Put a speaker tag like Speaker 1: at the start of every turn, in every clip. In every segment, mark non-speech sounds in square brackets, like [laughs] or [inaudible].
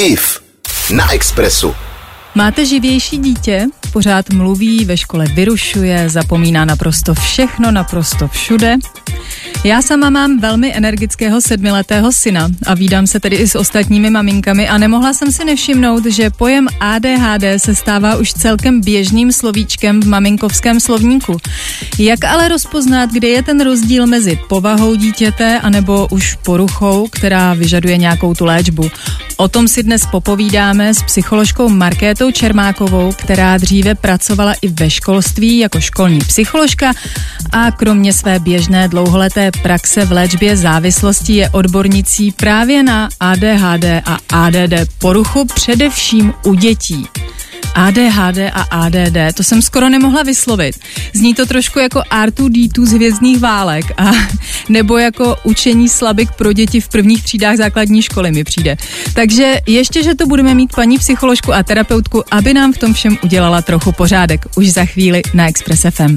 Speaker 1: IF na Expressu.
Speaker 2: Máte živější dítě? Pořád mluví, ve škole vyrušuje, zapomíná naprosto všechno, naprosto všude. Já sama mám velmi energického sedmiletého syna a vídám se tedy i s ostatními maminkami a nemohla jsem si nevšimnout, že pojem ADHD se stává už celkem běžným slovíčkem v maminkovském slovníku. Jak ale rozpoznat, kde je ten rozdíl mezi povahou dítěte anebo už poruchou, která vyžaduje nějakou tu léčbu? O tom si dnes popovídáme s psycholožkou Markétou Čermákovou, která dříve pracovala i ve školství jako školní psycholožka a kromě své běžné dlouholeté praxe v léčbě závislosti je odbornicí právě na ADHD a ADD poruchu především u dětí. ADHD a ADD, to jsem skoro nemohla vyslovit. Zní to trošku jako R2D2 z hvězdných válek a [laughs] nebo jako učení slabik pro děti v prvních třídách základní školy mi přijde. Takže ještě, že to budeme mít paní psycholožku a terapeutku, aby nám v tom všem udělala trochu pořádek. Už za chvíli na Express FM.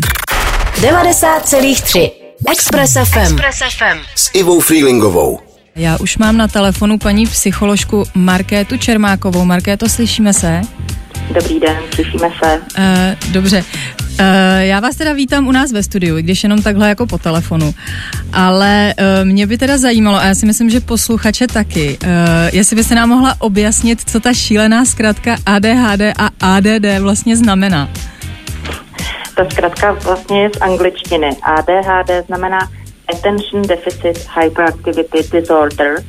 Speaker 3: 90,3 Express FM. Express
Speaker 1: FM. S Ivou Freelingovou.
Speaker 2: Já už mám na telefonu paní psycholožku Markétu Čermákovou. Markéto, slyšíme se?
Speaker 4: Dobrý den, slyšíme se.
Speaker 2: Uh, dobře. Uh, já vás teda vítám u nás ve studiu, i když jenom takhle jako po telefonu. Ale uh, mě by teda zajímalo, a já si myslím, že posluchače taky, uh, jestli byste nám mohla objasnit, co ta šílená zkrátka ADHD a ADD vlastně znamená.
Speaker 4: Ta zkrátka vlastně je z angličtiny. ADHD znamená Attention Deficit Hyperactivity Disorder,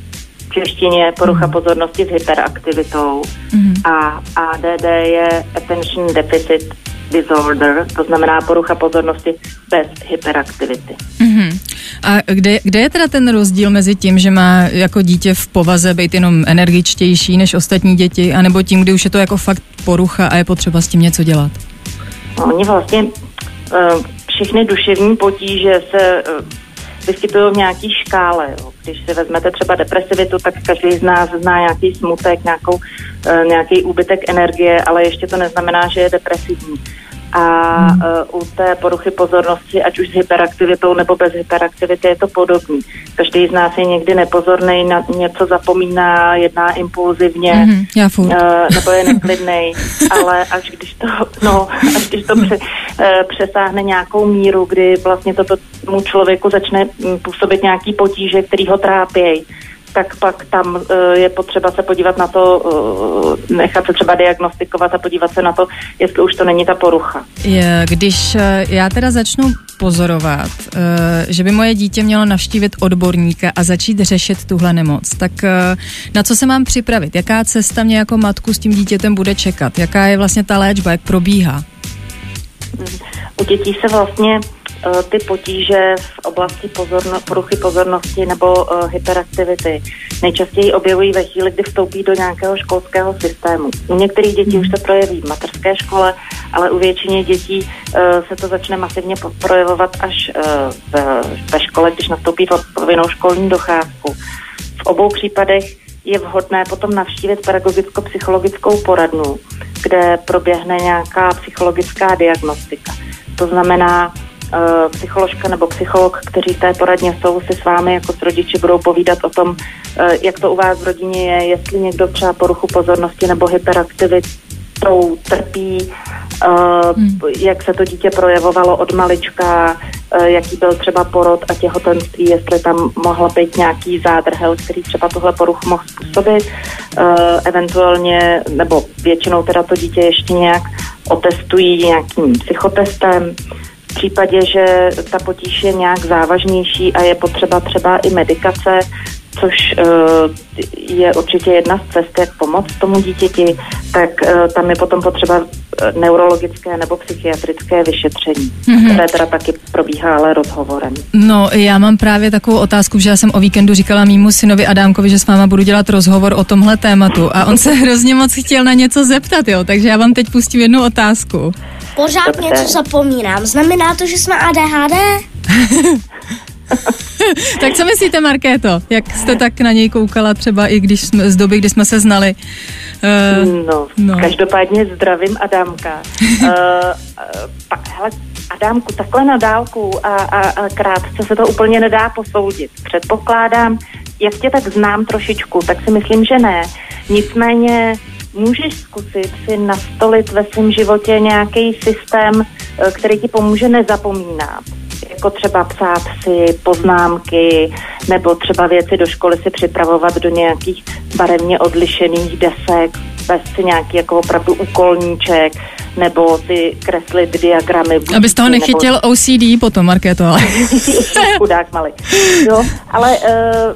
Speaker 4: v češtině je porucha mm. pozornosti s hyperaktivitou mm. a ADD je Attention Deficit Disorder, to znamená porucha pozornosti bez hyperaktivity.
Speaker 2: Mm-hmm. A kde, kde je teda ten rozdíl mezi tím, že má jako dítě v povaze být jenom energičtější než ostatní děti, anebo tím, kdy už je to jako fakt porucha a je potřeba s tím něco dělat?
Speaker 4: No, oni vlastně uh, všechny duševní potíže se uh, vyskytují v nějaké škále. Jo. Když si vezmete třeba depresivitu, tak každý z nás zná nějaký smutek, nějakou, uh, nějaký úbytek energie, ale ještě to neznamená, že je depresivní a hmm. uh, u té poruchy pozornosti, ať už s hyperaktivitou nebo bez hyperaktivity, je to podobný. Každý z nás je někdy nepozorný, na něco zapomíná, jedná impulzivně,
Speaker 2: hmm, já uh,
Speaker 4: nebo je neklidný, [laughs] ale až když to, no, až když to pře, uh, přesáhne nějakou míru, kdy vlastně to tomu člověku začne mm, působit nějaký potíže, který ho trápějí, tak pak tam eh, je potřeba se podívat na to, eh, nechat se třeba diagnostikovat a podívat se na to, jestli už to není ta porucha.
Speaker 2: Je, když eh, já teda začnu pozorovat, že by moje dítě mělo navštívit odborníka a začít řešit tuhle nemoc, tak na co se mám připravit? Jaká cesta mě jako matku s tím dítětem bude čekat? Jaká je vlastně ta léčba, jak probíhá?
Speaker 4: U dětí se vlastně ty potíže v oblasti pozorno, poruchy pozornosti nebo uh, hyperaktivity nejčastěji objevují ve chvíli, kdy vstoupí do nějakého školského systému. U některých dětí už se projeví v mateřské škole, ale u většiny dětí uh, se to začne masivně projevovat až uh, ve, ve škole, když nastoupí povinnou školní docházku. V obou případech je vhodné potom navštívit pedagogicko-psychologickou poradnu, kde proběhne nějaká psychologická diagnostika. To znamená, Eh, psycholožka nebo psycholog, kteří v té poradně jsou, si s vámi jako s rodiči budou povídat o tom, eh, jak to u vás v rodině je, jestli někdo třeba poruchu pozornosti nebo hyperaktivitou trpí, eh, hmm. jak se to dítě projevovalo od malička, jaký byl třeba porod a těhotenství, jestli tam mohla být nějaký zádrhel, který třeba tohle poruchu mohl způsobit, eventuálně, nebo většinou teda to dítě ještě nějak otestují nějakým psychotestem, v případě, že ta potíž je nějak závažnější a je potřeba třeba i medikace, což uh, je určitě jedna z cest, jak pomoct tomu dítěti, tak uh, tam je potom potřeba uh, neurologické nebo psychiatrické vyšetření, mm-hmm. které teda taky probíhá ale rozhovorem.
Speaker 2: No, já mám právě takovou otázku, že já jsem o víkendu říkala mýmu synovi Adámkovi, že s váma budu dělat rozhovor o tomhle tématu a on se [laughs] hrozně moc chtěl na něco zeptat, jo, takže já vám teď pustím jednu otázku.
Speaker 3: Pořád Dobře. něco zapomínám. Znamená to, že jsme ADHD? [laughs] [laughs]
Speaker 2: tak co myslíte, Markéto? Jak jste tak na něj koukala třeba i když jsme, z doby, kdy jsme se znali?
Speaker 4: Uh, no, no, každopádně zdravím Adámka. uh, [laughs] pa, hele, Adámku, takhle na dálku a, a, a krátce se to úplně nedá posoudit. Předpokládám, jak tě tak znám trošičku, tak si myslím, že ne. Nicméně můžeš zkusit si nastolit ve svém životě nějaký systém, eh, který ti pomůže nezapomínat. Jako třeba psát si poznámky, nebo třeba věci do školy si připravovat do nějakých barevně odlišených desek, bez si nějaký jako opravdu úkolníček, nebo ty kreslit diagramy.
Speaker 2: Aby z toho nechytil nebo... OCD potom, Markéto, ale... [laughs]
Speaker 4: Chudák malý. Jo, ale uh,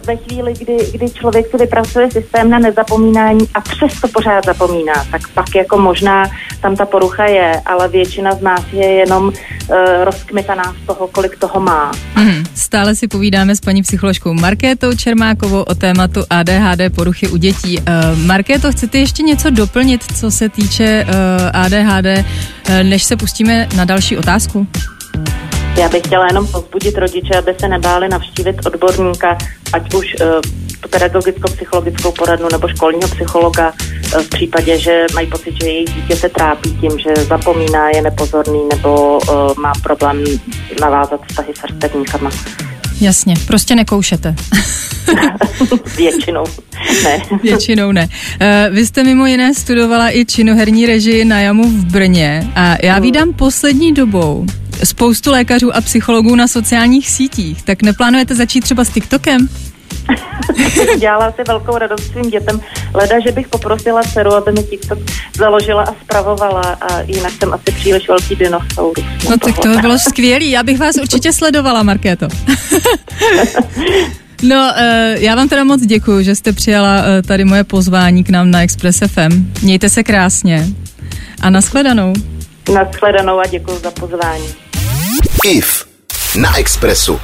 Speaker 4: ve chvíli, kdy, kdy člověk si vypracuje systém na nezapomínání a přesto pořád zapomíná, tak pak jako možná tam ta porucha je, ale většina z nás je jenom uh, rozkmitaná z toho, kolik toho má.
Speaker 2: Mm, stále si povídáme s paní psycholožkou Markétou Čermákovou o tématu ADHD poruchy u dětí. Uh, Markéto, chcete ještě něco doplnit, co se týče uh, ADHD eh, než se pustíme na další otázku?
Speaker 4: Já bych chtěla jenom pozbudit rodiče, aby se nebáli navštívit odborníka, ať už uh, pedagogicko-psychologickou poradnu nebo školního psychologa v případě, že mají pocit, že jejich dítě se trápí tím, že zapomíná, je nepozorný nebo má problém navázat vztahy s vrstevníkama.
Speaker 2: Jasně, prostě nekoušete. [laughs]
Speaker 4: Většinou ne. [laughs]
Speaker 2: Většinou ne. Uh, vy jste mimo jiné studovala i činoherní režii na Jamu v Brně a já vídám poslední dobou spoustu lékařů a psychologů na sociálních sítích. Tak neplánujete začít třeba s TikTokem? [laughs]
Speaker 4: Dělala si velkou radost svým dětem. Leda, že bych poprosila dceru, aby mi TikTok založila a spravovala a jinak jsem asi příliš velký dinosaurus.
Speaker 2: No tak to by bylo skvělý, já bych vás určitě sledovala, Markéto. [laughs] No, uh, já vám teda moc děkuji, že jste přijala uh, tady moje pozvání k nám na Express FM. Mějte se krásně a nashledanou.
Speaker 4: Nashledanou a děkuji za pozvání.
Speaker 1: IF na Expressu.